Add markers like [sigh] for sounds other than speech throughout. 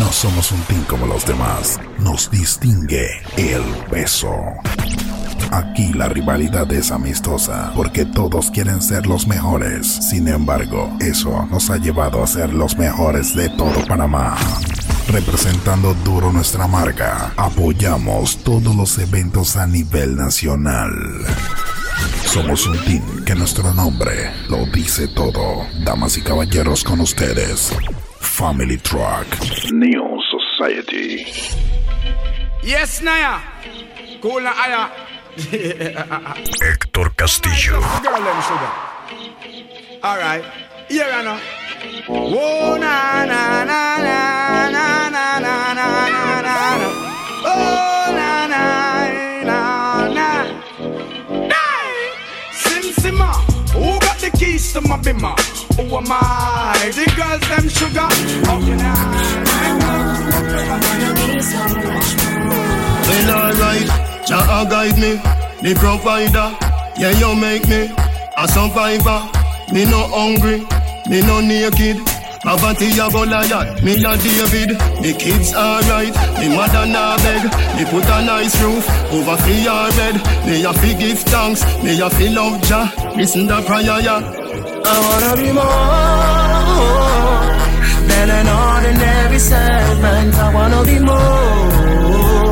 No somos un team como los demás. Nos distingue el peso. Aquí la rivalidad es amistosa porque todos quieren ser los mejores. Sin embargo, eso nos ha llevado a ser los mejores de todo Panamá. Representando duro nuestra marca, apoyamos todos los eventos a nivel nacional. Somos un team que nuestro nombre lo dice todo. Damas y caballeros con ustedes. Family Truck. New Society. Yes, Naya. Cool na aya. Héctor Castillo. Girl, them sugar. All right. Here I know. Whoa, na na na na na na na na na na. Oh, na na na na. Hey! Sim Simma, who got the keys to my bimmer? Who am I? The girls them sugar. How can I? Well, alright, Jah guide me, the provider. Yeah, you make me a survivor. Me no hungry, me no naked. Poverty a Goliath, me a David. The kids alright, me mother na beg. Me put a nice roof over for your bed. Me a fi give thanks, me a fi love Jah. Listen the prayer, yeah. I wanna be more than an ordinary servant. I wanna be more.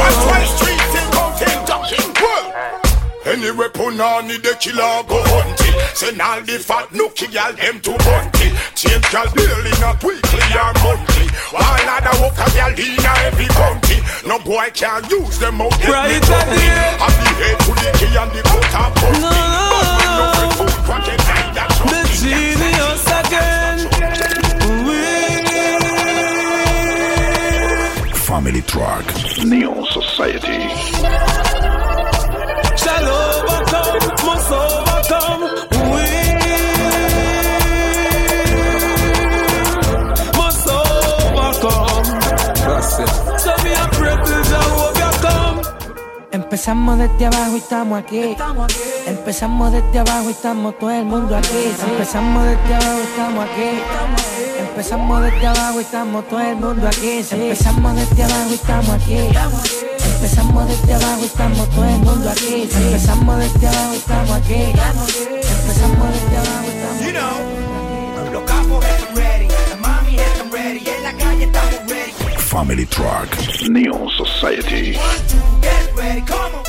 Watch my street till counting ducking world. Any weapon on the killer go hunting. Send all the fat nookie gal them to bunty. Change gal daily, not weekly or monthly. All other a gal in every county. No boy can use them out. Right at the end. Have the head to the key and the cut bunty. No, But no Family track, Neon Society. Shall overcome, must overcome. We must overcome. That's it. So we are overcome. Empezamos desde abajo y estamos aquí. Estamos aquí. Empezamos desde abajo y estamos todo el mundo aquí. Empezamos desde abajo y estamos aquí. Empezamos desde abajo y estamos todo el mundo aquí. Empezamos desde abajo y estamos aquí. Empezamos desde abajo y estamos todo el mundo aquí. Empezamos desde abajo y estamos aquí. Empezamos desde abajo y estamos You know, los capos están ready, las mami están ready, en la calle estamos ready. Family Truck. New Society. One, two, get ready, come on.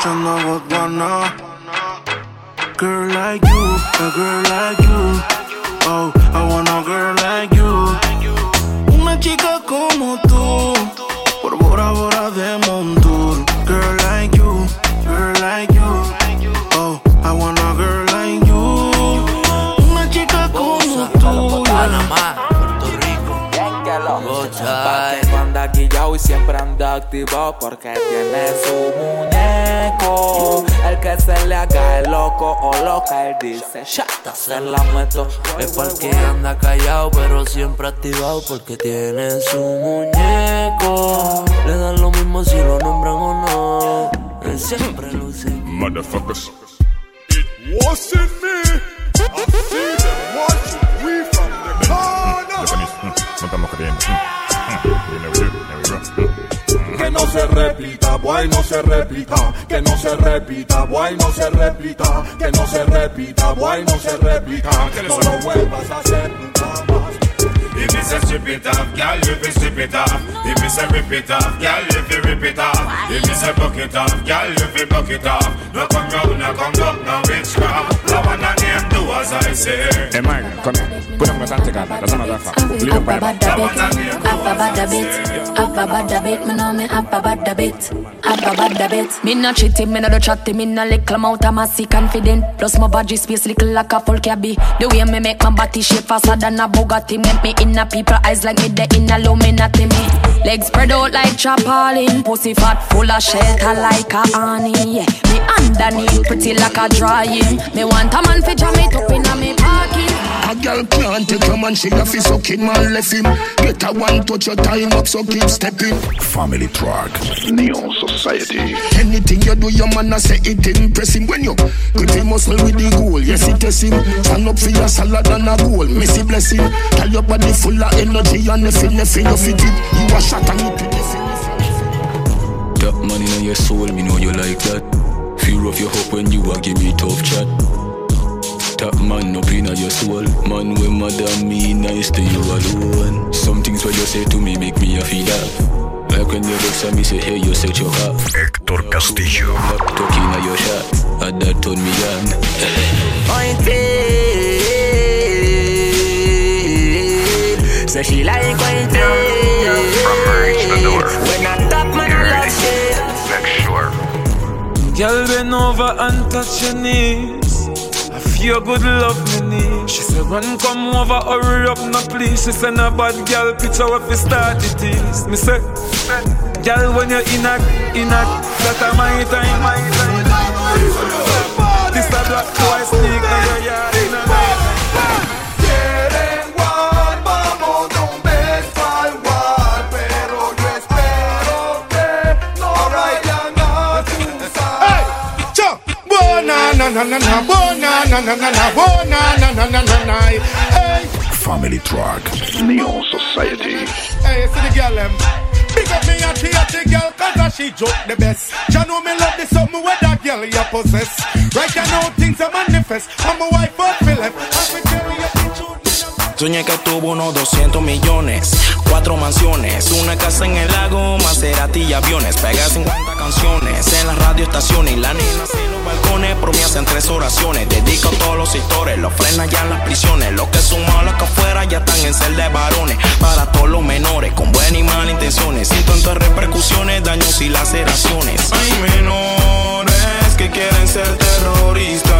Escuchando a Botswana. Girl like you, a girl like you. Oh, I want a girl like you. Una chica como tú. Siempre anda activo porque tiene su muñeco. El que se le haga el loco o loca, él dice, shata, se la meto. Es porque anda callado, pero siempre activado porque tiene su muñeco. Le dan lo mismo si lo nombran o no. Él siempre luce. Motherfuckers. It wasn't me. I see them watching we from the corner. [laughs] No se repita, boy, no se repita. Que no se repita, boy, no se repita. Que no se repita, boy, no se repita. No lo vuelvas a hacer nunca más. If me say strip it off, girl, you fi strip it off. If me say rip it off, girl, you fi rip it off. If me say buck it off, girl, you fi buck it off. No come round, no come up, no witchcraft. I wanna name do as I say. Hey, Mike, come here. Put on my Santa Cana. That's another fact. Leave it by the back. Abba bada bit, abba bada bit, me know me abba bada bit, abba bada bit. Me no chitty, me no do chatty, me no little amount of massy confident. Plus my body space little like a full cabby. The way me make my body shape faster than a Bugatti, make me in a people eyes like me the in a Illuminati me. Legs spread out like chapalin, pussy fat full of shelter like a honey. Yeah, me underneath pretty like a drying. Me want a man fi jam it up in a me pocket. A girl can't take your man, she a fi sucking man left him. Get a one touch your time up, so keep stepping. Family Truck, Neon Society. Anything you do, your man a say it impress him. When you grip him muscle with the goal, yes it test him. Stand up for your salad and a goal, Messi bless him. Tell your body full of energy and nothing, nothing you fit it. You a shot and it with. That money in your soul, me know you like that. Feel rough your hope when you a give me tough chat. That man up in your soul, man when mother me nice to you alone. Some things what you say to me make me a feel laugh. Like when you look at me say hey you set your heart. Héctor Castillo. Not talking at your shot, and that turn me on. Point it. So she like point it. When I top man I love shit. Girl, bend over and touch your knees. Feel good love me need. She said, run come over, hurry up, no please. She said, no bad girl, picture what we start it is. Me say, girl, when you're in a, in a, that a my time, my time. This a black boy sneak, now you're yard na na na na, bona na na na na, bona na na na na na. Hey, Family Truck, Neon Society. hey, see the girl them. Big up me a the girl cause she joke the best. Ya know me love the something where that girl you possess. Right now things are manifest. I'm a wife of Philip. I'm a carry. Soñé que tuvo unos 200 millones, cuatro mansiones, una casa en el lago, Maserati y aviones. Pega 50 canciones en las radioestaciones y la nena balcones. Pero me hacen tres oraciones. Dedico a todos los sectores, los frenan ya en las prisiones. Los que son malos que afuera ya están en celda de varones. Para todos los menores, con buenas y malas intenciones. Sin tantas repercusiones, daños y laceraciones. Hay menores que quieren ser terroristas.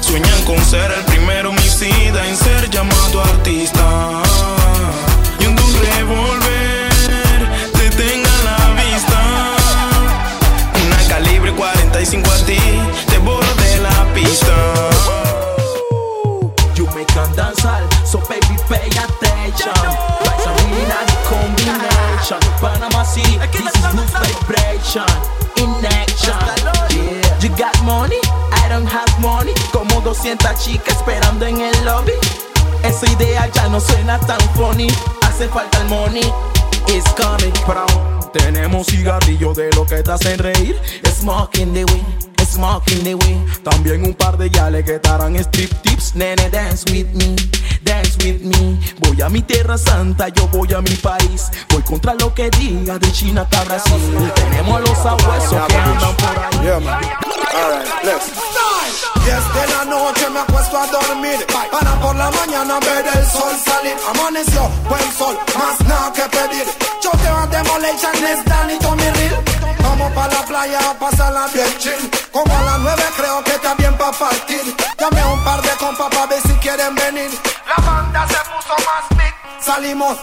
Sueñan con ser el primer homicida en ser llamado artista. 45 a ti, te borro de la pista. You make them dance all, so baby pay attention. Win at the combination. Panama City, this is loose vibration. In action, yeah. You got money, I don't have money. Como 200 chicas esperando en el lobby. Esa idea ya no suena tan funny. Hace falta el money, it's coming from. Tenemos cigarrillo de lo que te hacen reír. Smoking the way, smoking the way. También un par de yales que te harán strip tips. Nene, dance with me, dance with me. Voy a mi tierra santa, yo voy a mi país. Voy contra lo que diga de China hasta Brasil. Tenemos a los abuesos que andan por ahí. Yeah, man. Alright, let's. Yes, de la noche me acuesto a dormir Para por la mañana ver el sol salir Amaneció, buen sol, más nada que pedir Choteo a Demolition, es Danny Tommy Vamos pa' la playa a pasarla bien chill. Como a las nueve creo que está bien pa' partir. Llamé a un par de compas pa' ver si quieren venir. La banda se puso más big Salimos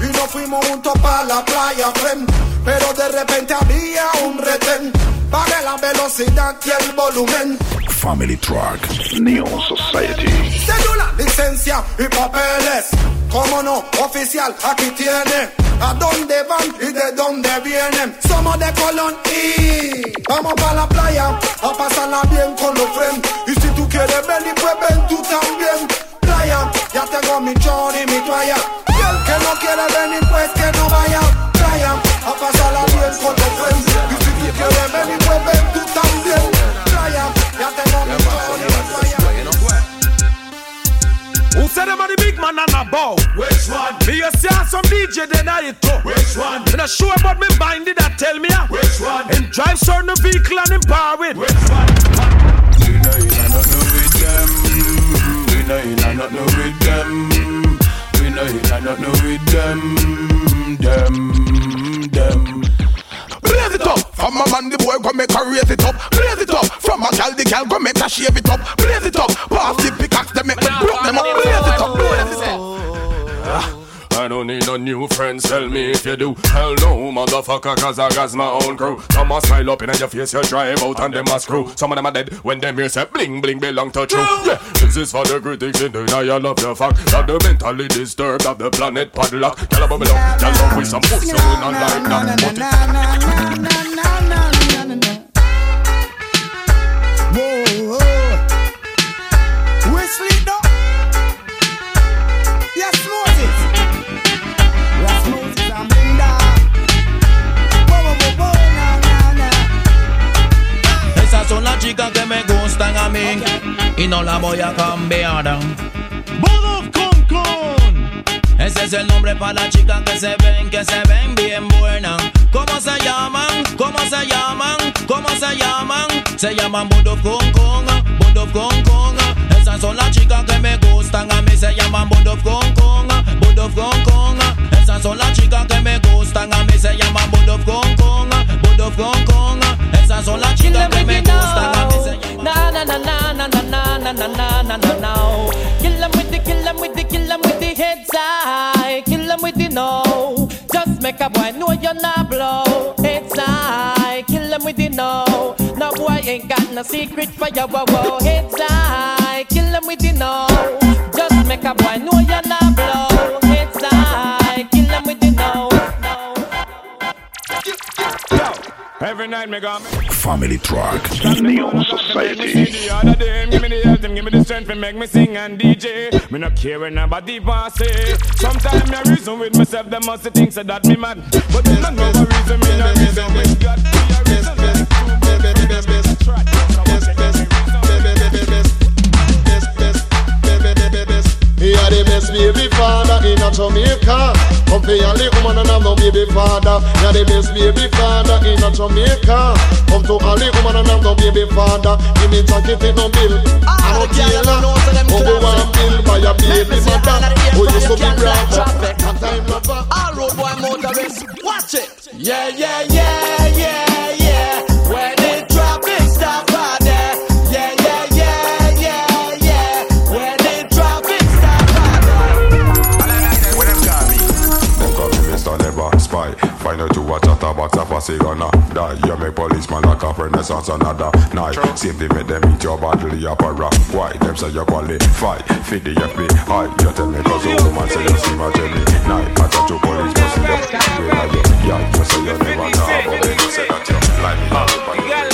y nos fuimos juntos pa' la playa, friend. Pero de repente había un retén. Pagué la velocidad y el volumen. Family Truck, Neon Society. Cédula, licencia y papeles. ¿Cómo no? Oficial, aquí tiene. ¿A dónde van y de dónde vienen? Somos de Colón y vamos para la playa a pasarla bien con los friends. Y si tú quieres venir, pues ven tú también. Playa, ya tengo mi chor y mi toalla. Y el que no quiere venir, pues que no vaya. Playa, a pasarla bien con los friends. Y si tú quieres venir, pues ven tú también. Playa, ya tengo mi chor y mi toalla. Who said them are the big man and a bow? Which one? Me you see some DJ then I it too. Which one? Me not sure about me bind it that tell me ah. Which one? Him drive certain vehicle and him power with. Which one? nothing with them. We no in a nothing with them. We no in a nothing with them. Them, them. From a man, the boy go make her raise it up. Blaze it up. From a gal, the gal go make her shave it up. Blaze it up. Pass the pickaxe, they make me broke them up. Blaze it up. Blaze it up. Oh. I don't need no new friends, tell me if you do. Hell no, motherfucker, cause I got my own crew. Some a smile up in your face, you drive out and them a screw. Some of them are dead when them hear say bling bling belong to true. Yeah, this is for the critics in denial of the fact that the mentally disturbed of the planet padlock. Tell a bubble up, tell up with some pussy, we not like that. But it- Whoa, llaman Bodo con con, Bodo con con. Esas son las chicas que me gustan a mí, se llaman Bodo con con, Bodo con con. Esas son las chicas que me gustan a mí, se llaman Bodo con con, Bodo con con. Esas son las chicas que me gustan a mí, se llaman Na na na na na na na na na na na na. Kill 'em with the, kill 'em with the, kill 'em with the heads high. Kill 'em with the no. Just make a boy know you're not blow. Ain't got no secret for you. Whoa, whoa. Heads high. Kill 'em with the no. Just make a boy know you're not blow. Heads high. Kill 'em with the no. Every night me got me. Family Truck. Neon Society. The other day, give me the health, and give me the strength to make me sing and DJ. Me not care when nobody pass say. Sometimes me reason with myself, them must think say that me mad. But me not know a reason, me not reason with God. Me a reason. Me are the best baby father in a Jamaica. Come for your little woman and have no baby father. Are the best baby father in a Jamaica. Come to a little woman and have no baby father. Give me jacket in no bill. I no tailor. Come go and bill by your baby mother. Who used to be brother. One time lover. All road boy motorists, watch it. Yeah, yeah, yeah, yeah. Out to a box of pussy gonna die. You make policeman like a renaissance another night. Same thing make them eat your bottle, your para. Why? Them say you qualify. Feed the FBI. You tell me cause a woman say you see my Jenny. Night. I touch your police pussy. You yeah, yeah. You say you never talk but then you say that you like me.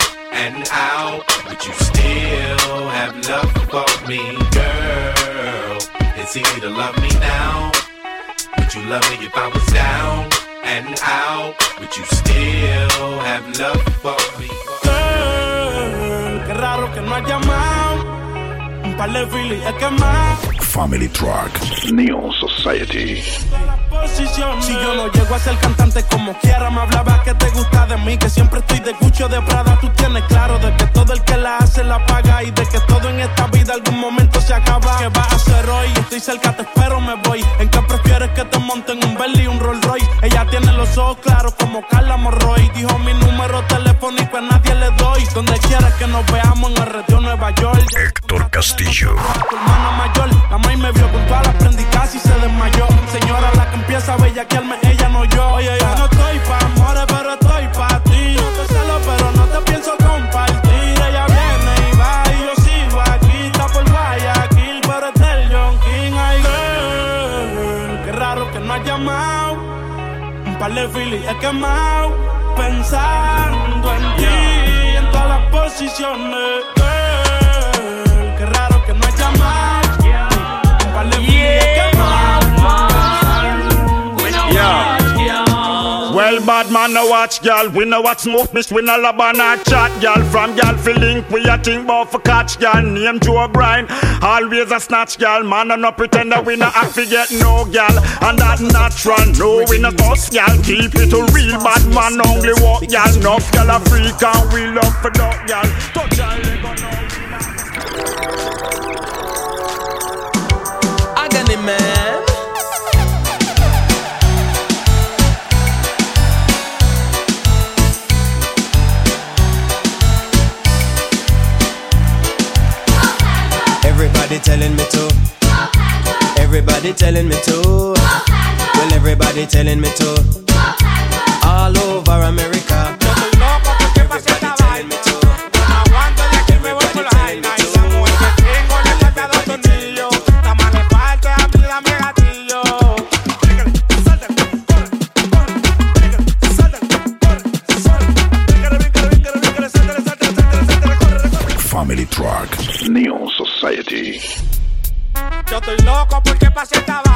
and out? Would you still have love for me, girl? It's easy to love me now. Would you love me if I was down and out? Would you still have love for me? Girl, qué raro que no has llamado. Un par de he quemado. Family Truck. Neon Society. Si yo no llego a ser cantante como quiera, me hablaba que te gusta de mí, que siempre estoy de Gucci o de Prada. Tú tienes claro de que todo el que la hace la paga y de que todo en esta vida algún momento se acaba. ¿Qué vas a hacer hoy? Estoy cerca, te espero, me voy. ¿En qué prefieres que te monten un Bentley y un Rolls Royce? Ella tiene los ojos claros como Carla Morroy. Dijo mi número telefónico a nadie le doy. Donde quieras que nos veamos en el retiro Nueva York. Héctor Castillo. Tu hermana mayor, la maíz me vio con todas las prendicas y se desmayó. Señora, la que empieza a bellaquearme, ella no yo. Oye, yo no estoy pa' amores, pero estoy pa' ti. No te celo, pero no te pienso compartir. Ella viene y va y yo sigo aquí. Está por Guayaquil, pero es del John King. Ay, girl, qué raro que no has llamado. Un par de filis he quemado. Pensando en ti, en todas las posiciones. Bad man no watch gal. We no watch smoke mist. We no love and not chat gal. From gal fi link we a think bout for catch gal. Name Joe Brian. Always a snatch gal. Man no no pretend that we no act fi get no gal. And that natural. No we no cuss gal. Keep it a real bad man. Only walk gal. Enough gal a freak and we love for duck gal. Touch gal. Agony man. Telling me to. Everybody telling me to. Well, everybody telling me to. All over America. pra sentar lá.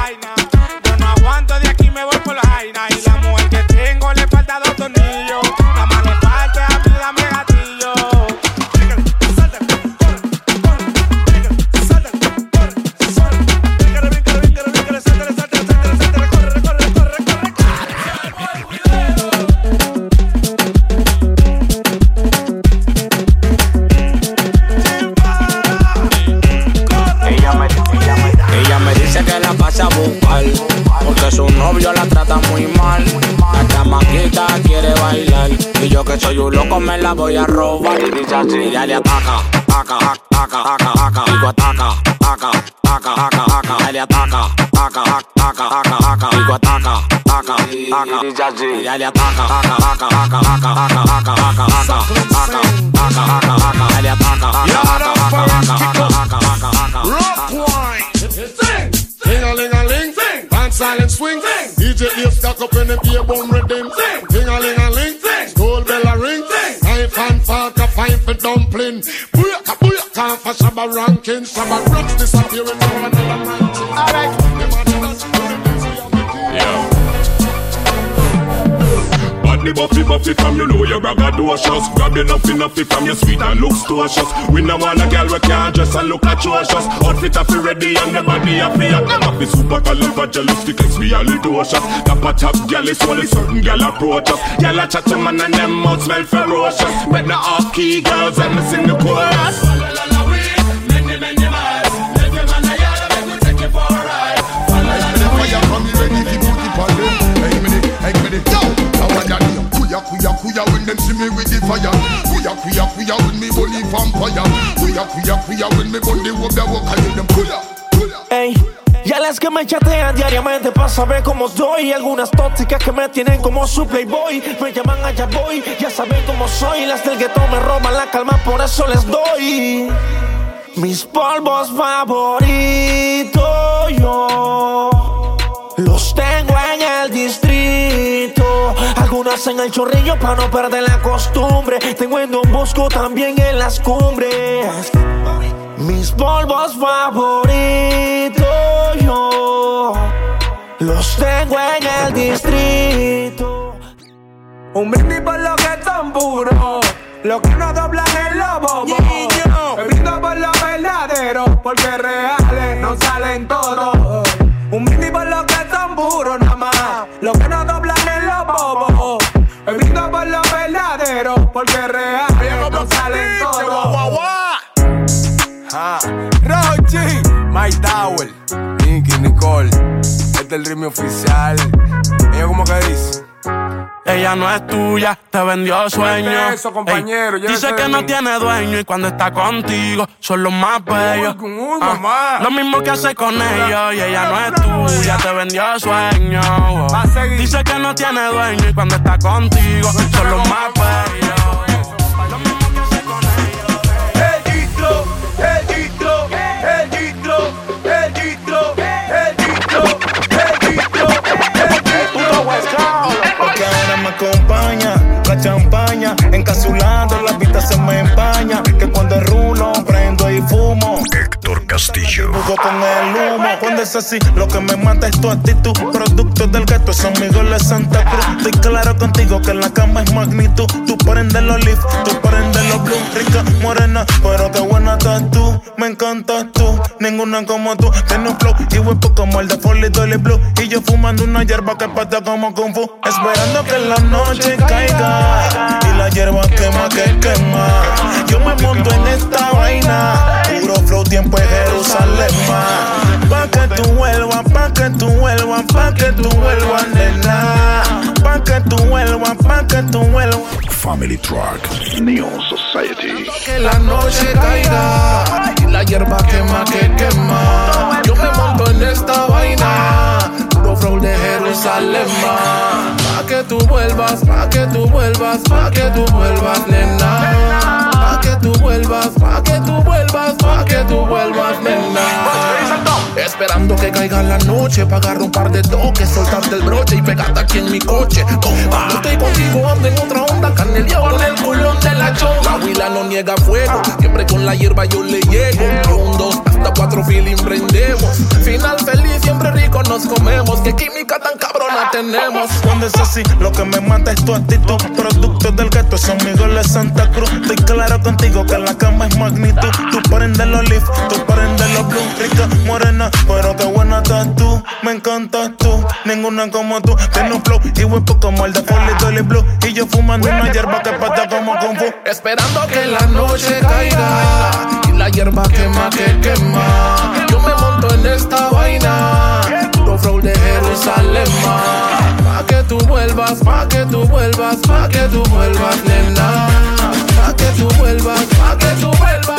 La voy a robar Y dice así, ella le ataca Ataca, ataca, ataca, ataca Digo ataca, ataca, ataca, ataca, ataca Ella le ataca, ataca, ataca, ataca, ataca Digo ataca, ataca, ataca Y dice así, ella le ataca Ataca, ataca, ataca, ataca, ataca, ataca, ataca Ataca, ataca, ataca, ataca Ella le ataca, ataca, ataca, ataca, ataca, ataca, ataca, ataca Rock wine. Sing. Sing a ling a ling. Sing. Dance silent swing. Sing. DJ Dave stack up in the beer bum rhythm. Sing. Sing a ling a for dumpling. Break a break off a shabba ranking. Shabba rocks disappearing from Badly buffy buffy from you. Know you braggadocious Grab enough enough it from your sweet and looks cautious We no want a girl we can't dress and look atrocious. Outfit fi ready and the body a fi hot. Them fi super califragilistic expialidocious Top a top girl is only certain girl approach us. Girl a chat to man and them mouth smell ferocious. But not off key girls and me sing the chorus. Fire Kuya kuya when them see me with the fire. Kuya kuya kuya when me bully vampire. Kuya kuya kuya when me them ya las que me chatean diariamente para saber cómo estoy. Y algunas tóxicas que me tienen como su playboy. Me llaman allá voy, ya saben cómo soy. Las del gueto me roban la calma, por eso les doy. Mis polvos favoritos los tengo en el distrito. Algunas en el chorrillo para no perder la costumbre. Tengo en Don Bosco también en las cumbres. Mis polvos favoritos yo los tengo en el distrito. Un brindis por lo que son puros. Lo que no doblan el lobo. Me brindo por lo verdadero. Porque reales no salen todos. Ritmo oficial. Ella como que dice. Ella no es tuya, te vendió sueño. eso, compañero, Ey, llévese dice que no tiene dueño y cuando está contigo son los más bellos. uy, Ah. Lo mismo que hace con ellos y ella no es tuya, te vendió sueño. Dice que no tiene dueño y cuando está contigo son los más bellos. loco tenerlo es así, lo que me mata es tu actitud. Producto del gato, son mis goles Santa Cruz. Estoy claro contigo que la cama es magnitud. Tú prendes los leaf, tú prendes los blue. Rica, morena, pero qué buena estás tú. Me encantas tú, ninguna como tú. Tienes un flow y huepo como el de Folly Dolly Blue. Y yo fumando una hierba que pata como Kung Fu. Esperando que la noche caiga y la hierba quema que quema. Yo me monto en esta vaina. Puro flow, tiempo en Jerusalén. ma. Pa' que tú vuelvas, pa' que tú vuelvas, pa' que tú vuelvas, nena. Pa' que tú vuelvas, pa' que tú vuelvas. Family Truck, Neo Society. Que la noche caiga y la hierba quema que quema. Yo me monto en esta vaina. Puro flow de Jerusalén. Pa' que tú vuelvas, pa' que tú vuelvas, pa' que tú vuelvas, nena. Pa' que tú vuelvas, pa' que tú vuelvas, pa' que tú vuelvas, nena. Esperando que caiga la noche para agarrar un par de toques, soltarte el broche y pegarte aquí en mi coche. Cuando estoy contigo ando en otra onda, caneleado con el culón de la chonga. La huila no niega fuego, siempre con la hierba yo le llego. Un, dos, hasta cuatro feeling prendemos. Final feliz, siempre rico nos comemos. Qué química tan cabrona tenemos. Cuando es así, lo que me mata es tu actitud. Producto del gueto, son amigos de Santa Cruz. Estoy claro contigo que la cama es magnitud. Tú prendes los leaf, tú prendes los blue. Rica, morena, pero qué buena estás tú. Me encantas tú, ninguna como tú. Tienes un flow y huepo como el de Folly Dolly Blue. Y yo fumando una hierba que pata como Kung Fu. Esperando que la noche caiga la hierba quema que quema. Yo me monto en esta vaina, puro flow de Jerusalén. Pa' que tú vuelvas, pa' que tú vuelvas, pa' que tú vuelvas, nena. Pa' que tú vuelvas, pa' que tú vuelvas,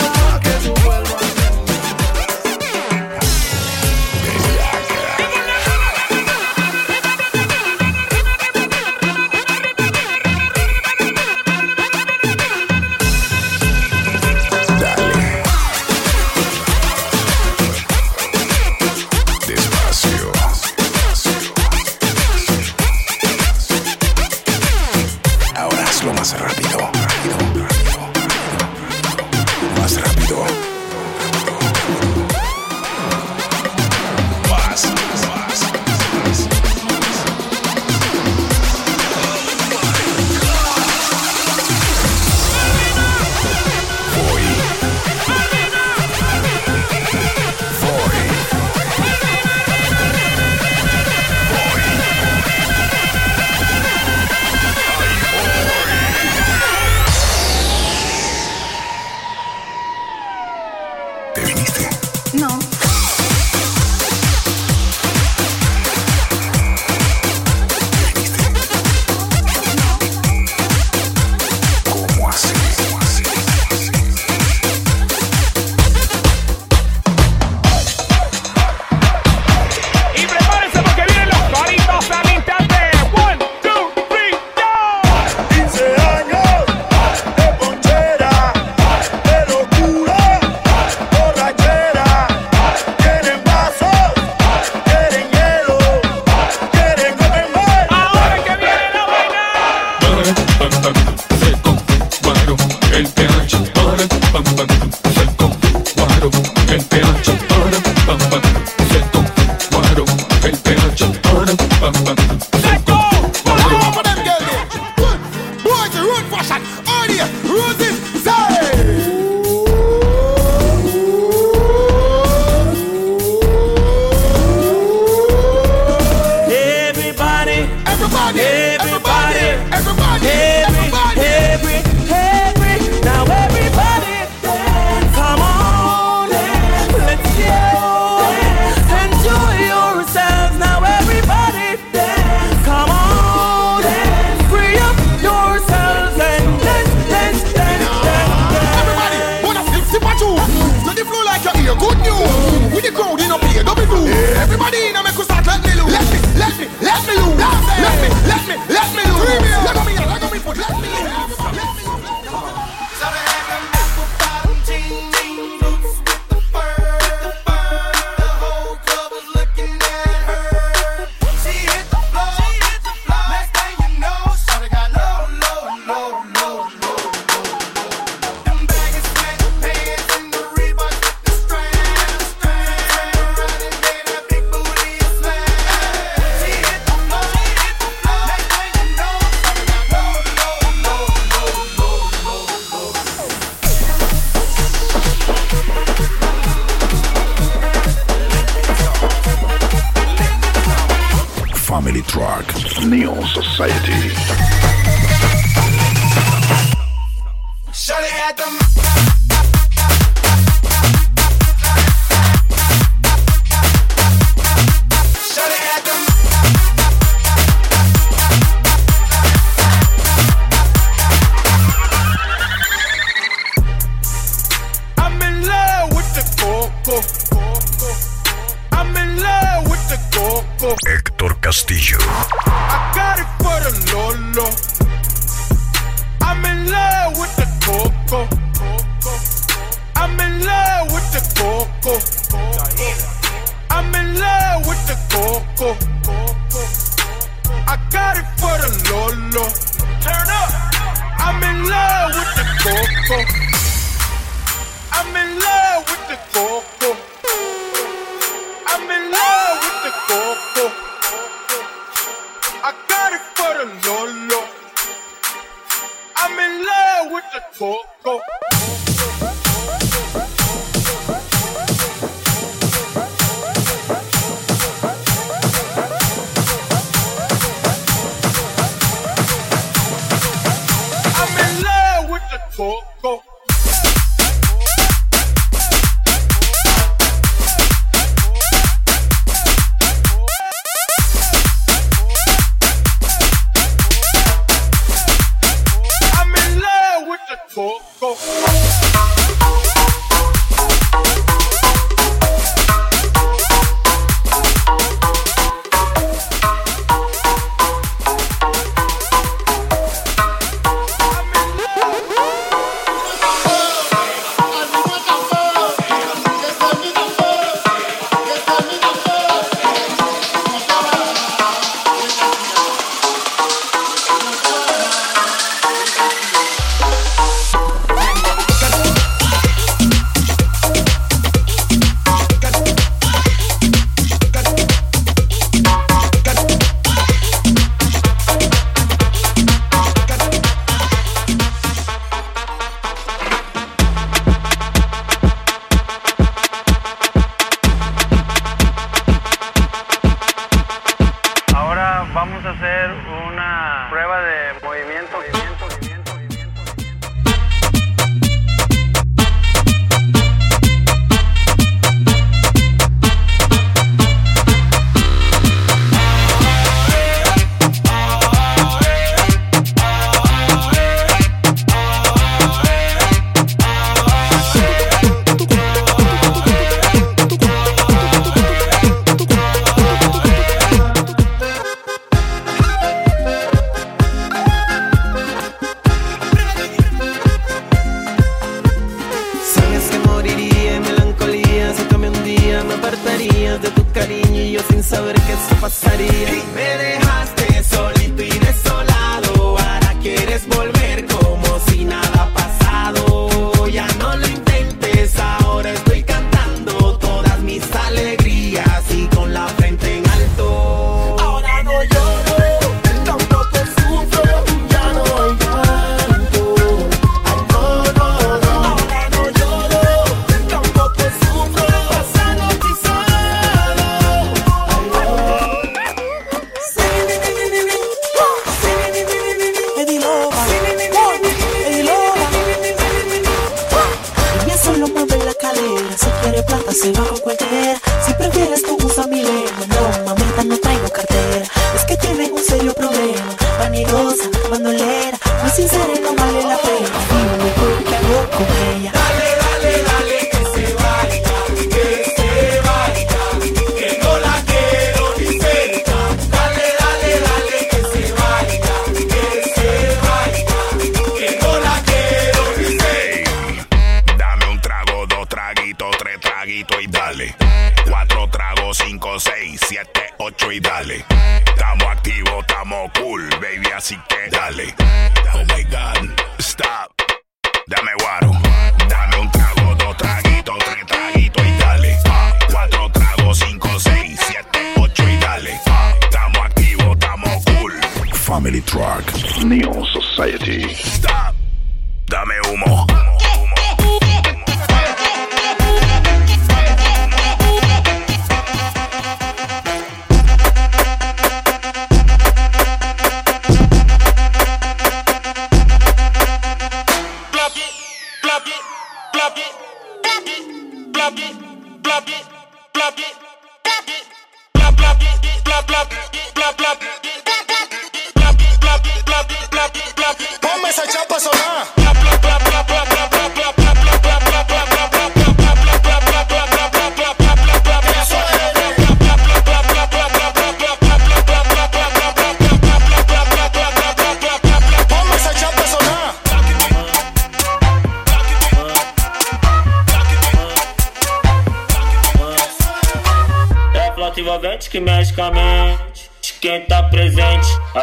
family track. Neon Society.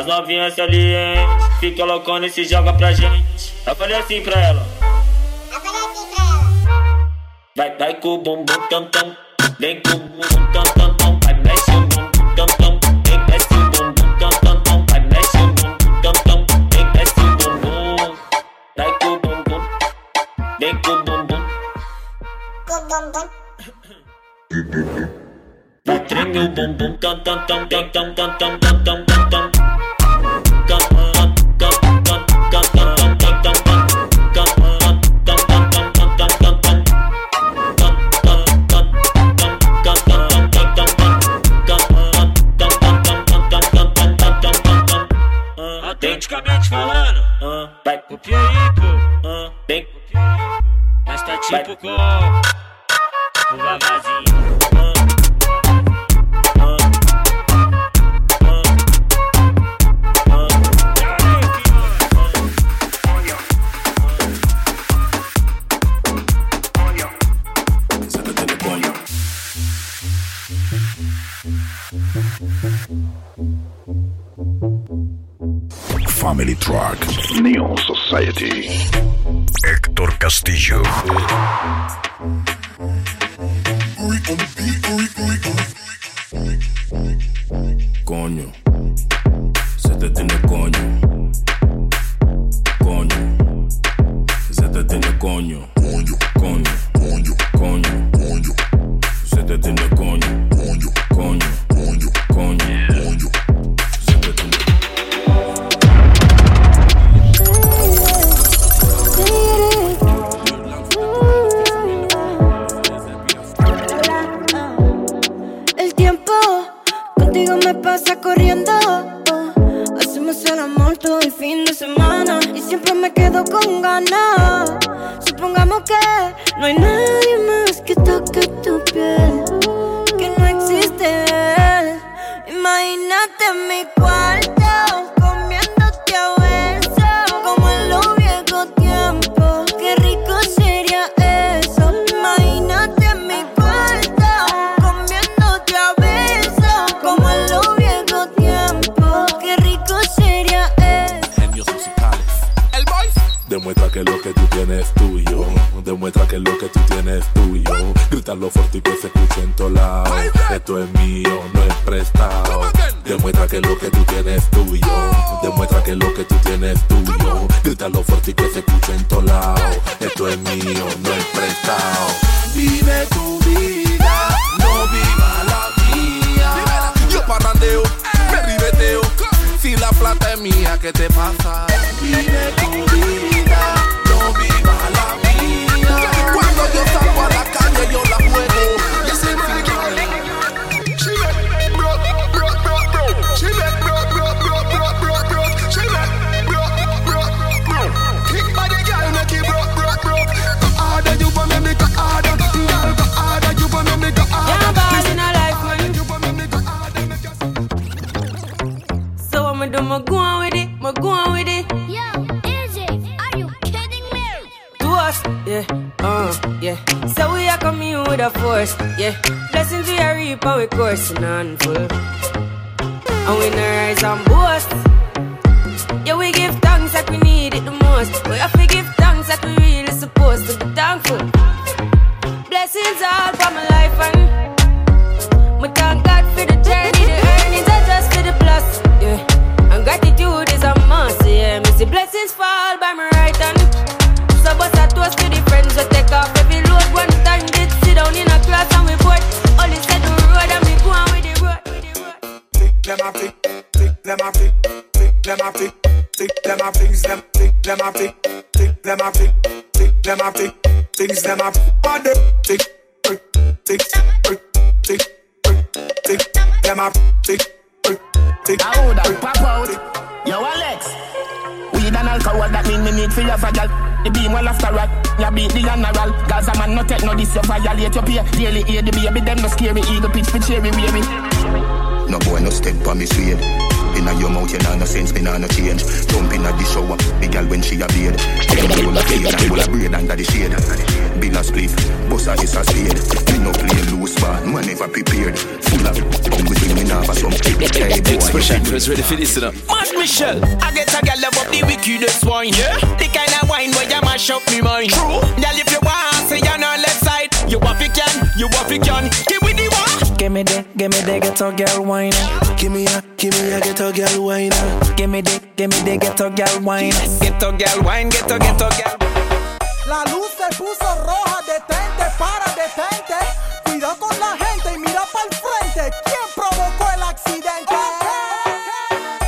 As novinhas salientes. Fica loucona e se joga pra gente. Eu falei assim pra ela. Vai, vai com o bumbum tam tam. Vem com o bumbum tam tam tam. Vai, mexe o bumbum tam tam. Vem, mexe o bumbum tam tam tam. Vai, mexe o bumbum tam tam. Vem, mexe o bumbum. Vai com o bumbum. Vem com o bumbum. Vai, treme o bumbum tam tam tam tam tam tam tam tam tam tam tam. Tam, Society. Que lo que tú tienes es tuyo. Demuestra que lo que tú tienes es tuyo. Grítalo fuerte y que se escuche en todos lados. Esto es mío, no es prestado. Demuestra que lo que tú tienes es tuyo. Demuestra que lo que tú tienes es tuyo. Grítalo fuerte y que se escuche en todos lados. Esto es mío, no es prestado. Vive tu vida, no viva la mía. Yo parrandeo, me ribeteo. Si la plata es mía, ¿qué te pasa? Vive a force, yeah. Blessings we are reap we coursing on full. And we rise and boast. Fix them a body, fit, fit, fit, fit, fit, fit, them a fit, fit, fit. How that pop out? Yo, Alex. Weed and alcohol, that mean me need for your fragile. The beam well after right, ya beat the general. Gaza man no take no this, you violate your peer. Daily hear the baby, them no scary. Eagle pitch for cherry, baby. No boy no step on me suede. Inna your mouth you nah no sense, me nah no change. Jump in at the shower, the girl when she a bathe. Take a roll of fade and roll a braid under the shade. Bill a spliff, bust a is a spade. Me no play loose ball, man never prepared. Full of bum with me nah have some chick. Hey boy, Expression was ready for this, you know. Mad Michelle, I get a gal love up the wickedest wine. Yeah, the kind of wine where you mash up me mind. True, girl if you want, say you're on left side. You want fi can, you want fi can. Give me the one. Give me the, give me the ghetto girl wine. Give me a, give me a ghetto girl wine. Give me the, give me the ghetto girl wine. Ghetto girl wine, ghetto ghetto girl. La luz se puso roja, detente, para, detente. Cuidado con la gente y mira para el frente. ¿Quién provocó el accidente?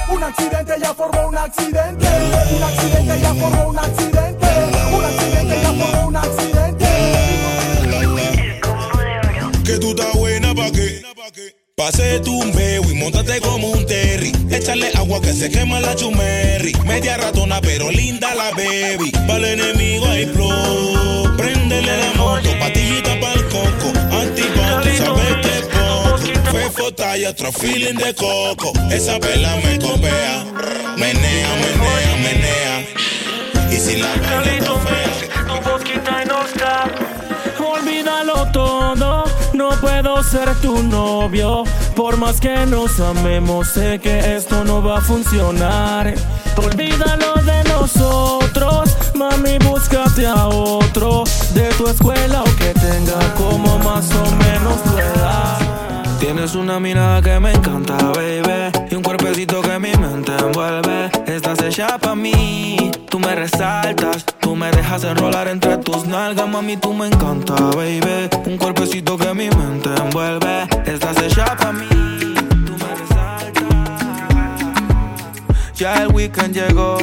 Un accidente ya formó un accidente. Un accidente ya formó un accidente. Un accidente ya formó un accidente. Que tú estás buena pa' qué. Pase tu beo y montate como un terry. Échale agua que se quema la chumerri. Media ratona pero linda la baby. Para el enemigo hay flow. Préndele la moto, patillita pa'l coco. Antipa, tú sabes que poco. Fue fota y otro feeling de coco. Esa vela me copea. Menea, menea, menea. Y si la vela está fea. Tu voz quita y nos da. Olvídalo todo, no ser tu novio. Por más que nos amemos, sé que esto no va a funcionar. Olvídalo de nosotros, mami, búscate a otro de tu escuela o que tenga como más o menos tu. Tienes una mirada que me encanta, baby. Y un cuerpecito que mi mente envuelve. Estás hecha pa' mí. Tú me resaltas. Tú me dejas enrolar entre tus nalgas, mami. Tú me encanta, baby. Un cuerpecito que mi mente envuelve. Estás hecha pa' mí. Tú me resaltas. Ya el weekend llegó.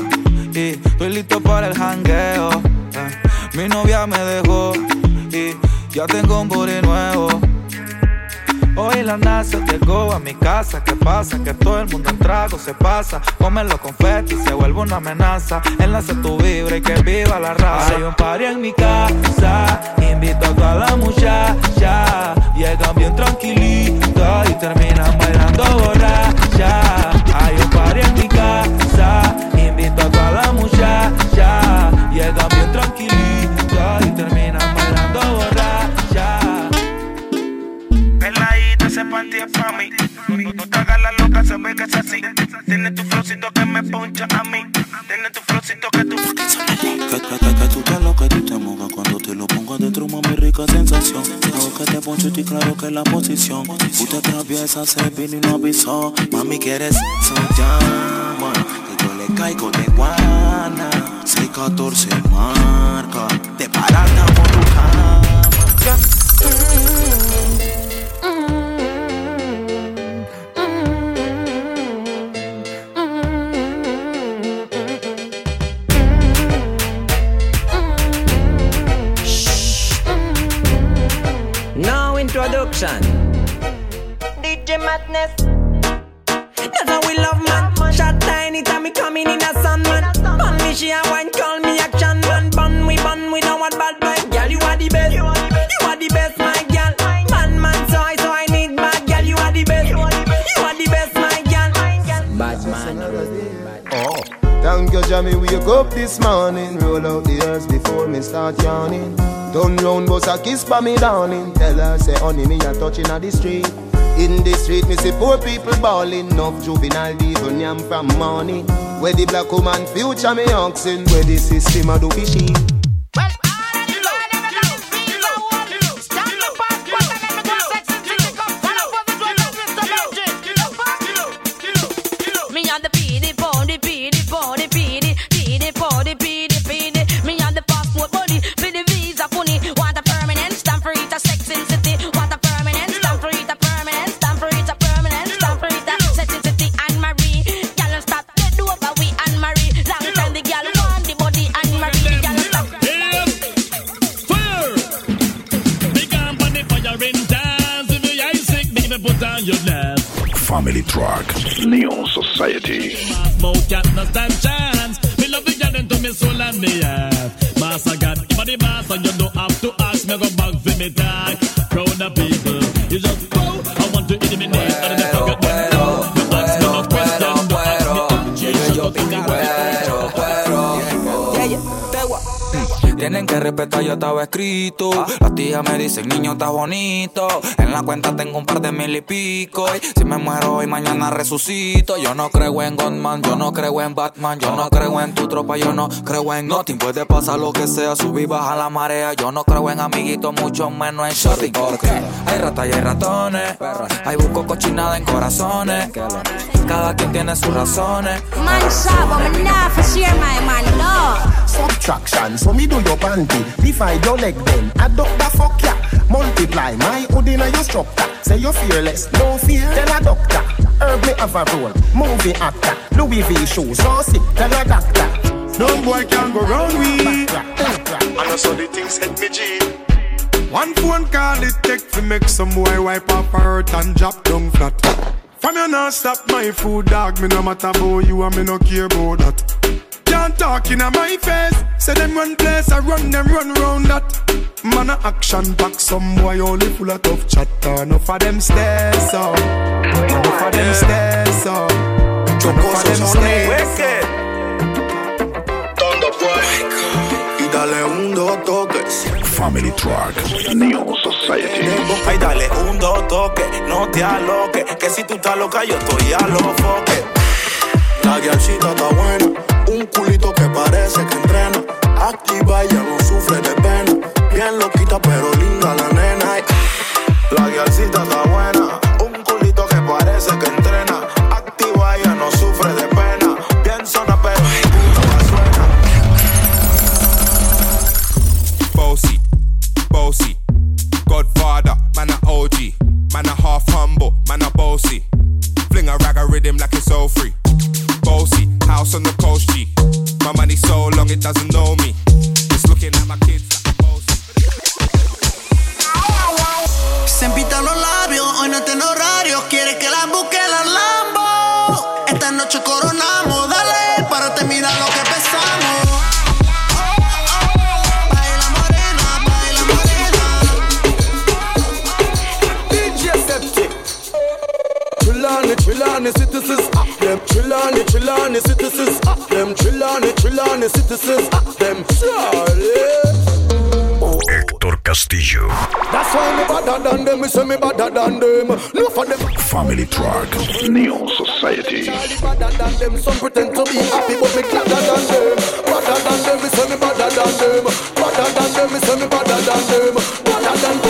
Y estoy listo para el jangueo. Eh, Mi novia me dejó. Y ya tengo un booty nuevo. Hoy la NASA llegó a mi casa. ¿Qué pasa? Que todo el mundo en trago se pasa. Comen los confetis, se vuelve una amenaza. Enlace tu vibra y que viva la raza. Hay un party en mi casa. Invito a toda la muchacha. Llegan bien tranquilitas y terminan bailando borracha. Hay un party en mi casa. Invito a toda la muchacha. Llegan bien tranquilitas Pa' mí. No te hagas la loca, se ve que es así. Tiene tu flowcito que me poncha a mí. Tiene tu flowcito que tú. Que, tú te lo que tú te mojas cuando te lo pongo adentro, mami, rica sensación. Claro que te poncho y claro que la posición. Usted atraviesa, se vino y no avisó. Mami, quieres eso, llama. Que yo le caigo de guana. 614 marca. Te paras por tu cama. Introduction. DJ Madness. That's how we love man. Shot tiny time me coming in a sun man. Bun me she a wine You, Jamie. Wake up this morning. Roll out the earth before me start yawning. Turn round, bust a kiss for me, darling. Tell her, say, honey, me a touching at the street. In the street, me see poor people bawling. Enough juvenile even yam from morning. Where the black woman future me oxen. Where the system a do fishy. Me estaba escrito. Las tías me dicen, niño, estás bonito. En la cuenta tengo un par de mil y pico. Y si me muero hoy, mañana resucito. Yo no creo en Godman, yo no creo en Batman. Yo no creo en tu tropa, yo no creo en nothing. Puede pasar lo que sea, subir, baja la marea. Yo no creo en amiguitos, mucho menos en shorty. Porque hay ratas y hay ratones. Hay busco cochinada en corazones. Cada quien tiene sus razones. Man share my man, no. Subtraction, so me do your panty. Divide your leg then, add up the fuck ya. Multiply my hood in your structure. Say you're fearless, no fear. Tell a doctor. Herb me have a role, movie actor. Louis V shoes, so sick. Tell a doctor. No boy can go round we. And I saw the things hit me G. One phone call it take to make some boy wipe up hurt and drop down flat. From you not stop my food dog, me no matter about you and me no care about that. Can't talk in my face, say them run place, I run them run round that. Man a action back, some boy only full of tough chatter. Enough of them stairs up, enough of them stairs up, enough of them stairs dale un dos toques. Family Truck, New Society. Ay, dale un dos toques, no te aloques. Que si tú estás loca, yo estoy a los foques. La guiachita está buena, un culito que parece que entrena. Activa, ella no sufre de pena. Bien loquita, pero linda la nena. La guiachita está buena, un culito que parece que entrena. Activa, ella no sufre de pena. Bien zona, pero puta suena. Bossy, bossy, Godfather, man a OG, man a half humble, man a bossy. Fling a rag rhythm like it's all free. House on the coast G. My money so long it doesn't know me. It's looking at my kids like a bossy. Se empitan los labios, hoy no tiene horario. Quiere que la busque la Lambo. Esta noche coronamos, dale, para terminar lo que empezamos. Baila morena, baila DJ Septic. Trillani, Trillani citizens, Ah, them Trillani, Trillani citizens, ah, them Trillani, Trillani citizens, them Charlie. Héctor Castillo. That's why me better than them, me say me better than them. No for them. Family Truck, New Society. Charlie better than them. Some pretend to be happy, but me gladder than them. Better than them, me say me better than them. Better than them, me say me better than them. Better better than,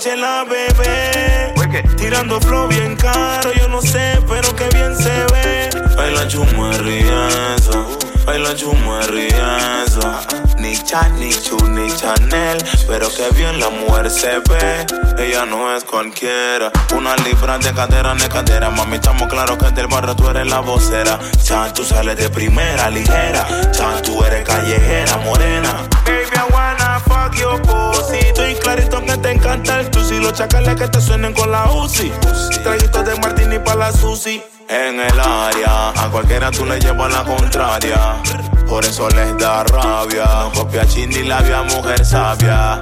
Dolce la bebé. Tirando flow bien caro, yo no sé, pero que bien se ve. Ay, la chuma es riesa, ay, la chuma riesa. Ni chat, ni chu, ni Chanel, pero que bien la mujer se ve. Ella no es cualquiera, una libra de cadera, de cadera. Mami, estamos claros que del barrio tú eres la vocera. Chan, tú sales de primera, ligera. Chan, tú eres callejera, morena. Baby, I your pussy. Estoy clarito que te encanta el tusi. Los chacales que te suenen con la UCI. Traguitos de martini pa' la sushi. En el área, a cualquiera tú le llevas la contraria. Por eso les da rabia. No copia chi ni la via mujer sabia.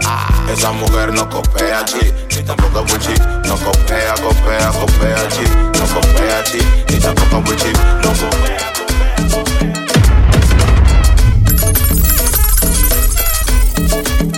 Esa mujer no copia chi, ni tampoco buchi. No copia, copia, copia chi. No copia chi, ni tampoco buchi. No copia. Ba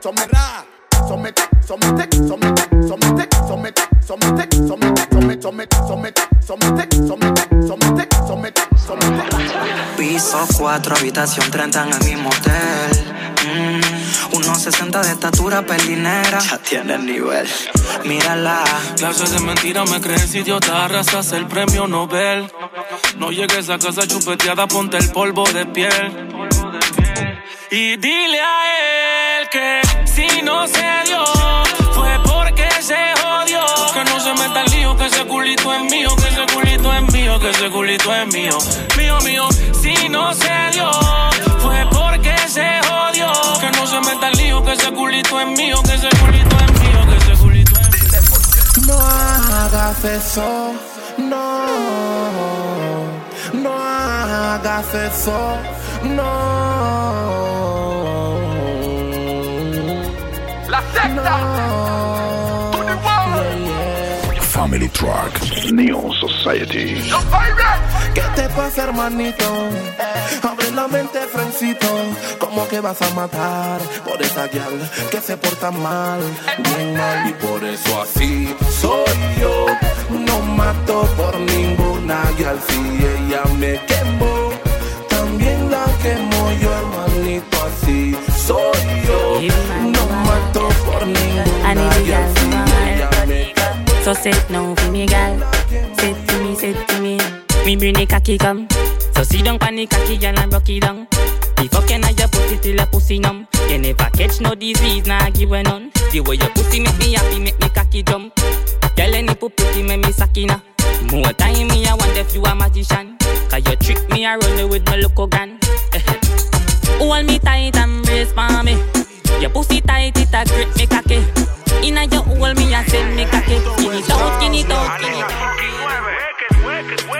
somete, somete, somete, somete, somete, somete, somete, somete, somete, somete, somete, somete, somete, somete, somete, somete, somete. Piso 4, habitación 30 en el mismo hotel. Mm, 1.60 de estatura, pelinera. Ya tiene el nivel. Mírala. Clases de mentira, me crees idiota, arrasas el premio Nobel. No llegues a casa chupeteada, ponte el polvo de piel. Y dile a él no se dio, fue porque se jodió. Que no se meta el lío, que ese culito es mío, que ese culito es mío, que ese culito es mío. Mío, mío, si no se dio, fue porque se jodió. Que no se meta el lío, que ese culito es mío, que ese culito es mío, que ese culito es mío. No hagas eso, no, no hagas eso, no. Family Truck, New Society. ¿Qué te pasa, hermanito? Abre la mente, Francito. ¿Cómo que vas a matar por esa guial que se porta mal? Bien mal, y por eso así soy yo. No mato por ninguna guial si ella me quemó. También la quemo yo, hermanito, así soy yo. Mato por ninguna guial si ella me quemó. So sit now for me, girl. Sit to me, sit to me. Me bring the cocky come. So sit down pan the cocky, girl, and rock it down. The fucking of your pussy till your pussy numb. You never catch no disease, nah give a none. The way your pussy make me happy, make me cocky jump. Girl, any pussy make me sakina. More time me, I wonder if you a magician. Cause you trick me, I run with my local gun. [laughs] Hold me tight and brace for me. Your pussy tight, it a grip me cocky. Inna your hole, me a send me cocky. Skin it out, skin it out, skin it out.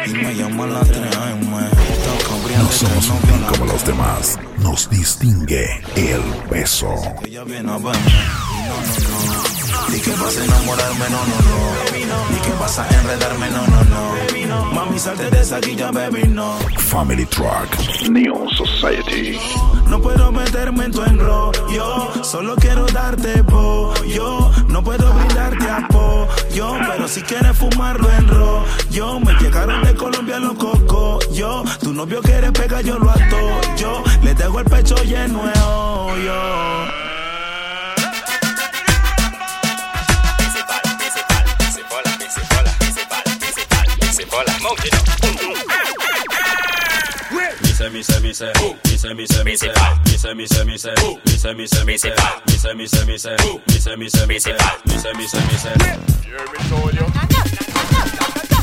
Y me llama la 3M. No somos como los demás. Nos distingue el peso. Ni que vas a enamorarme, no, no, no. Ni que vas a enredarme, no, no, no. Mami, salte de esa guilla, baby, no. Family Truck, New Society. No puedo meterme en tu enrollo, solo quiero darte pollo. No puedo brindarte apoyo, pero si quieres fumarlo en rollo. Me llegaron de Colombia los cocos, yo. Tu novio quiere pegar, yo lo ato, yo. Le dejo el pecho lleno de hoyo. Me say, me say, me say, me say, me say, me say, me say, me say, me say, me say, me say, me say, me say, me say, me say, me say, me say, me say, me say, me say. You hear me told you?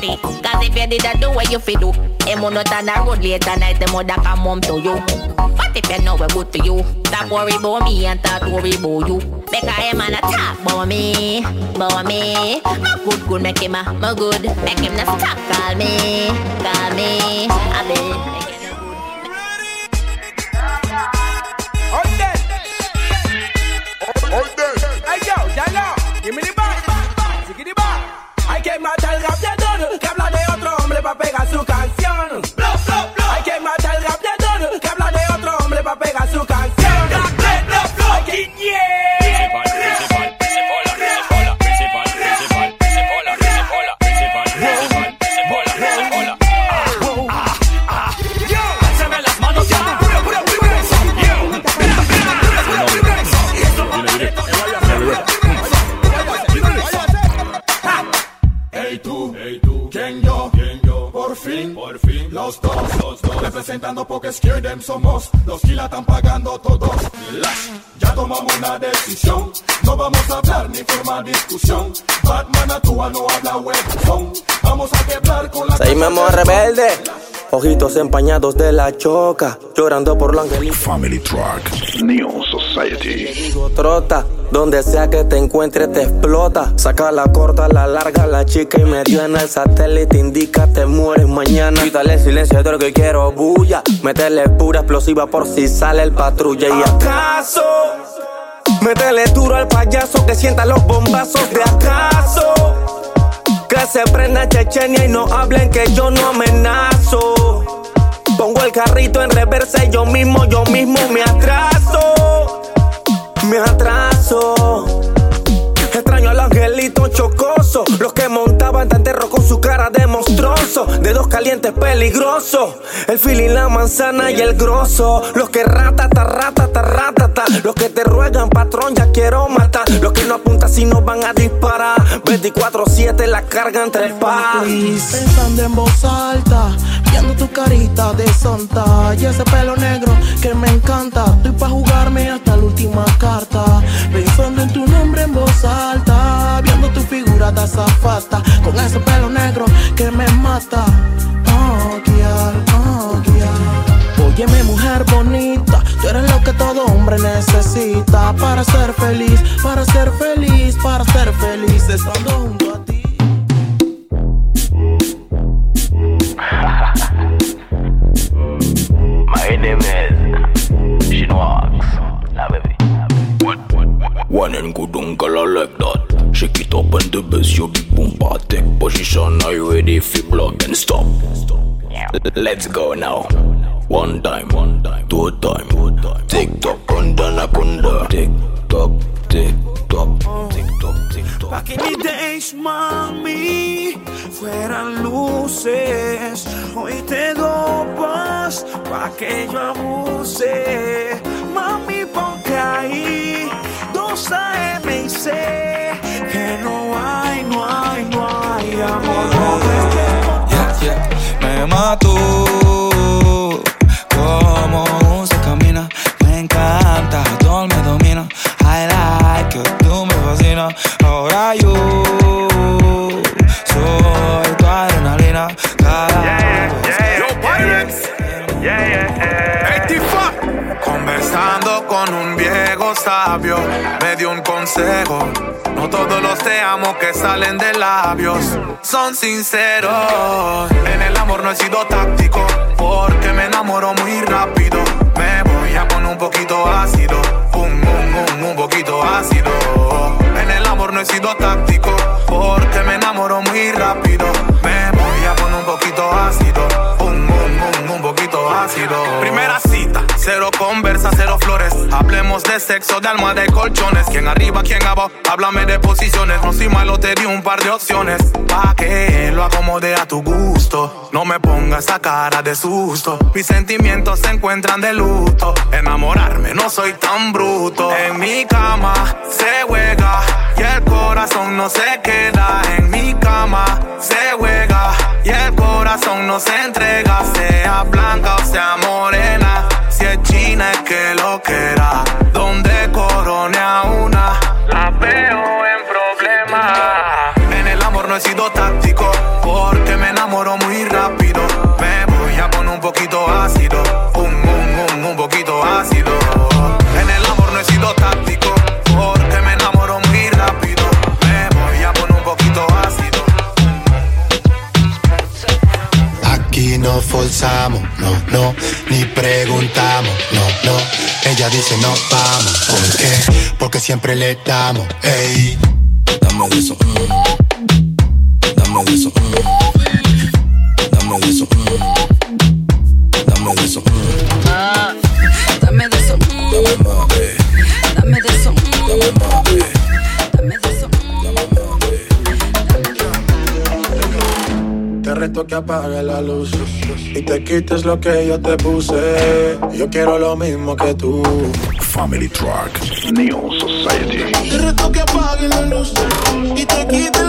Me. Cause if you did a do what you fi do, him will not on the road later night, them woulda come home to you. But if you know we good to you, stop worry about me and start worry about you. Because him and a talk about me, about me. My good, good, make him a, my good. Make him not stop call me, call me. I be. caso Representando porque scared them somos. Los que la están pagando todos. Ya tomamos una decisión. No vamos a hablar ni formar discusión. Batman actúa, no habla web. Vamos a quebrar con la. Seguimos rebelde. Ojitos empañados de la choca, llorando por la angelita. Family Truck, New Society. Digo, trota, donde sea que te encuentre te explota. Saca la corta, la larga, la chica y mediana. El satélite indica te mueres mañana. Quítale silencio de lo que quiero, bulla. Métele pura explosiva por si sale el patrulla. ¿Y acaso? Métele duro al payaso que sienta los bombazos de acaso. Que se prenda Chechenia y no hablen que yo no amenazo. Pongo el carrito en reversa y yo mismo, yo mismo me atraso. Me atraso. Extraño al angelito chocoso. Los que montaban tan terror con su cara de monstruoso. Dedos calientes peligrosos. El feeling, la manzana y el grosso. Los que ratata, ratata, ratata. Los que te ruegan, patrón, ya quiero matar. Los que no apuntan si no van a disparar. 24-7 la cargan tres pas. Pensando en voz alta, viendo tu carita de santa y ese pelo negro que me encanta. Estoy pa' jugarme hasta la última carta. Pensando en tu nombre en voz alta, viendo tu figura de azafata con ese pelo negro que me mata. Oh, guiar, oh, guiar. Óyeme, mujer bonita, tú eres lo que todo hombre necesita para ser feliz, para ser feliz, para ser feliz estando junto a ti. One and good uncle I like that. Shake it up and the best, you big boom take position. Are you ready for block and stop? Let's go now. One time, one time, two time, two time. Tick tock, kunda kunda. Tick tock, tick tock, tick tock, tick tock. Pa' que mis days, mami, fueran luces. Hoy te dopas pa' que yo abuse. Mami, ponte ahí, dos AM y C. Que no hay, no hay, no hay amor. Me mató como se camina. Me encanta, todo me domina. I like you, tú me fascinas. Ahora yo sabio, me dio un consejo. No todos los te amo que salen de labios son sinceros. En el amor no he sido táctico, porque me enamoro muy rápido. Me voy a poner un poquito ácido, un, un, un, un poquito ácido. En el amor no he sido táctico, porque me enamoro muy rápido. Me voy a poner un poquito ácido, Primera cita, cero conversa, cero flores. Hablemos de sexo, de almohada y colchones. Quien arriba, quien abajo, háblame de posiciones. No soy malo, te un par de opciones. Pa' que lo acomode a tu gusto. No me pongas esa cara de susto. Mis sentimientos se encuentran de luto. Enamorarme, no soy tan bruto. En mi cama se juega y el corazón no se queda. En mi cama se juega y el corazón no se entrega. Sea blanca o sea morena. Si es china es que lo quiera. Donde corone a una, no, ni preguntamos, no, no. Ella dice no vamos, ¿por qué? Porque siempre le damos, ey. Dame de eso, mm. dame de eso, mm. dame de eso, mm. dame de eso, reto que apague la luz y te quites lo que yo te puse. Yo quiero lo mismo que tú. Family Truck, New Society. Te reto que apague la luz y te quites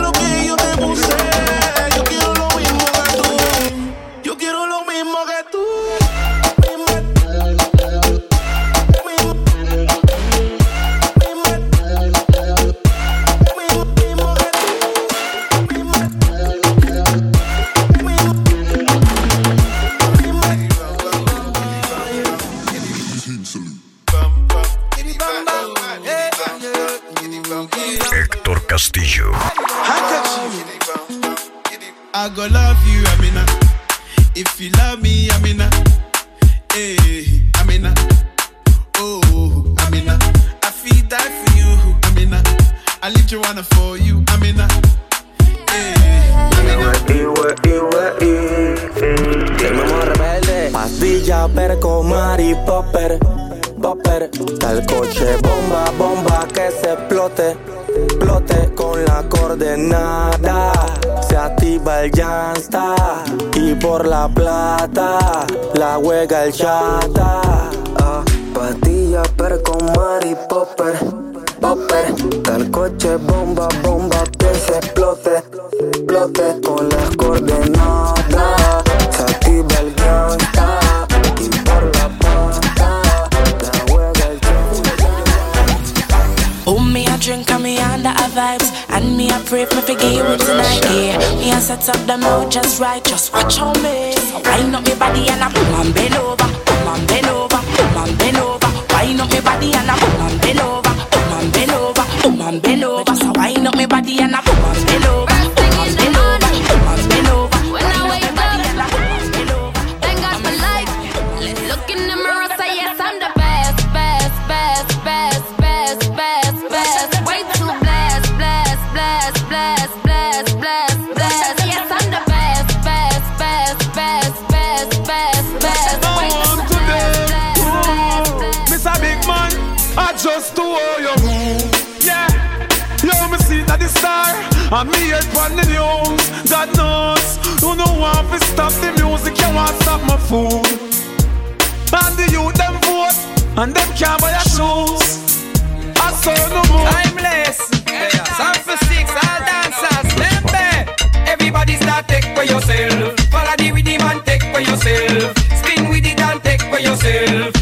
el chata. Ah, pastilla, perco, mari, popper, popper. Tal coche, bomba, bomba, que se explote, explote con las coordenadas. Se activa el llanta y por la plata la juega el Oh, me a drink and me under a vibes And me a pray for forgive tonight Yeah, me a set up the mood just right Just watch how me can't buy your shoes. I saw no more. Timeless. Some for six, all dancers, lembe. Everybody start take for yourself. Follow the rhythm and take for yourself. Spin with it and take for yourself.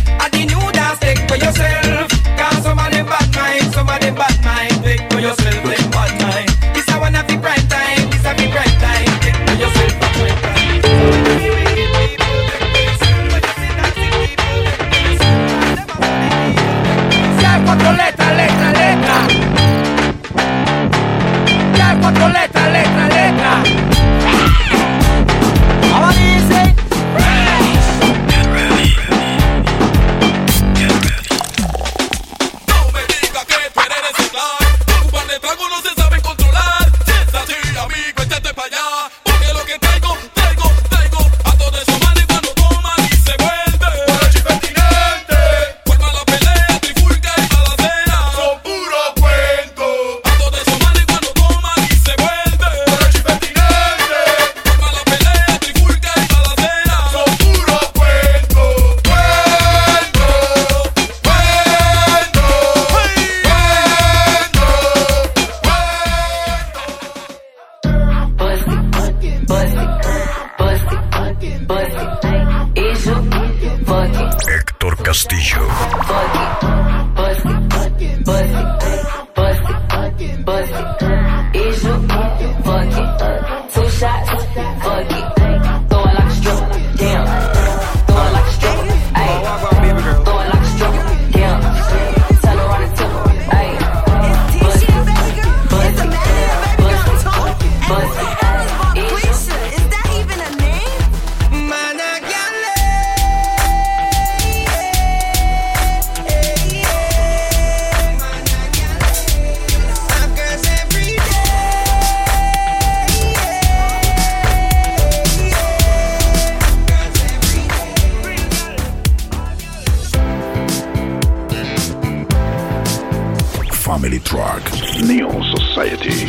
Family Truck. Neon Society.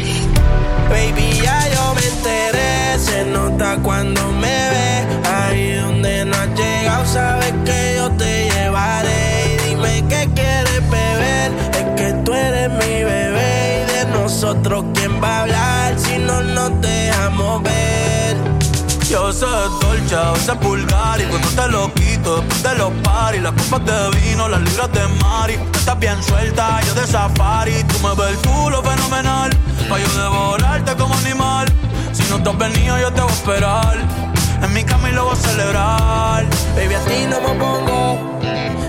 Baby, ya yo me enteré, se nota cuando me ve. Ahí donde no has llegado, sabes que yo te llevaré. Y dime qué quieres beber, es que tú eres mi bebé. Y de nosotros, ¿quién va a hablar si no nos dejamos ver? Yo sé dolce, a veces vulgar. Y cuando te lo quito, después de los paris Las copas de vino, las libras de mari Estás bien suelta, yo de safari. Tú me ves el culo fenomenal Pa' yo devorarte como animal. Si no te has venido, yo te voy a esperar. En mi cama y lo voy a celebrar. Baby, a ti no me pongo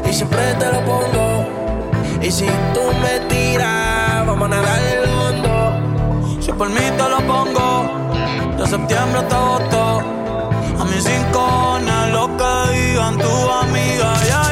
y siempre te lo pongo. Y si tú me tiras, vamos a nadar el hondo. por mí te lo pongo. Septiembre hasta agosto. A mis cinco lo que digan tu amiga, ya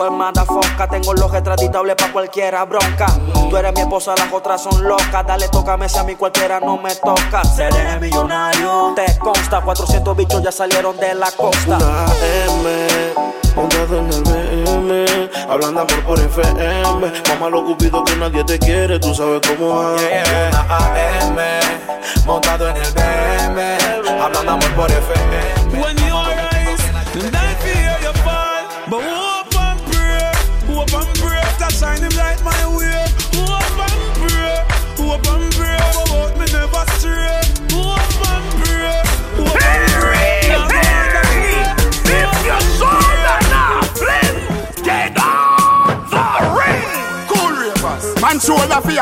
piso armada foca, tengo los extraditables pa' cualquiera bronca. Tú eres mi esposa, las otras son locas. Dale, tócame si a mí cualquiera no me toca. Seré millonario. Te consta, 400 bichos ya salieron de la costa. Una M, montado en el BM, hablando amor por FM. Mamá lo cupido que nadie te quiere, tú sabes cómo es. Una AM, montado en el BM, hablando amor por FM.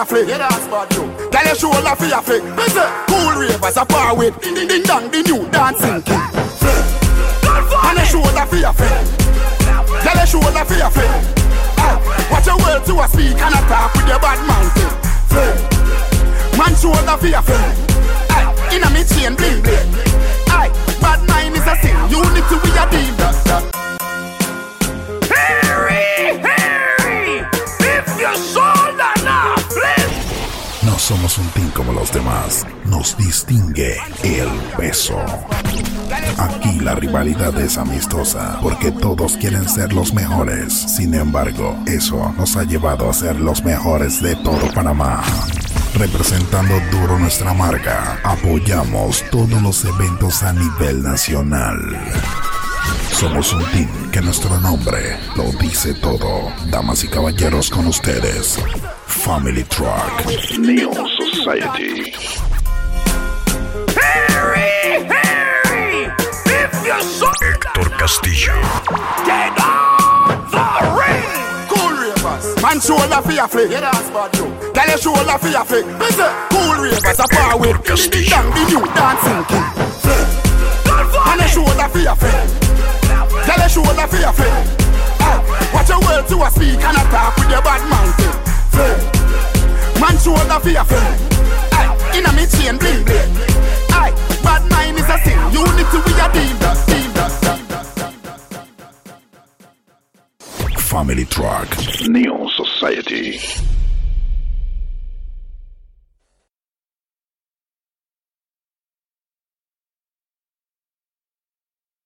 Flick. Yeah, that's bad you. Tell your shoulder for your flick. Listen, cool ravers a far with ding ding ding dong, the new dancing king. Flick. And your shoulder for your flick. Tell your shoulder for your flick. Ah, Watch your words to a speak and attack with your bad mountain. Flick. Man shoulder for your flick. Aye, inna me chain bling bling. Aye, bad mind is a sin. Unity we a deal. Somos un team como los demás. Nos distingue el peso. Aquí la rivalidad es amistosa porque todos quieren ser los mejores. Sin embargo, eso nos ha llevado a ser los mejores de todo Panamá. Representando duro nuestra marca, apoyamos todos los eventos a nivel nacional. Somos un team que nuestro nombre lo dice todo. Damas y caballeros con ustedes, Family Truck. Neon Society. Harry, Harry, if your soul Héctor Castillo. get on the ring. Cool ravers, man shoulder for your flick. Yeah, that's bad you. Tell your shoulder for your flick. Listen, cool ravers a far ding ding dong, the new dancing king. Your shoulder for your flick. Tell your shoulder for your flick. Watch your words to a speak and attack with your bad mountain. Man. Aye, me chain bling bling. Aye, bad mind is a. You need to be a deal. Family Truck Neon Society.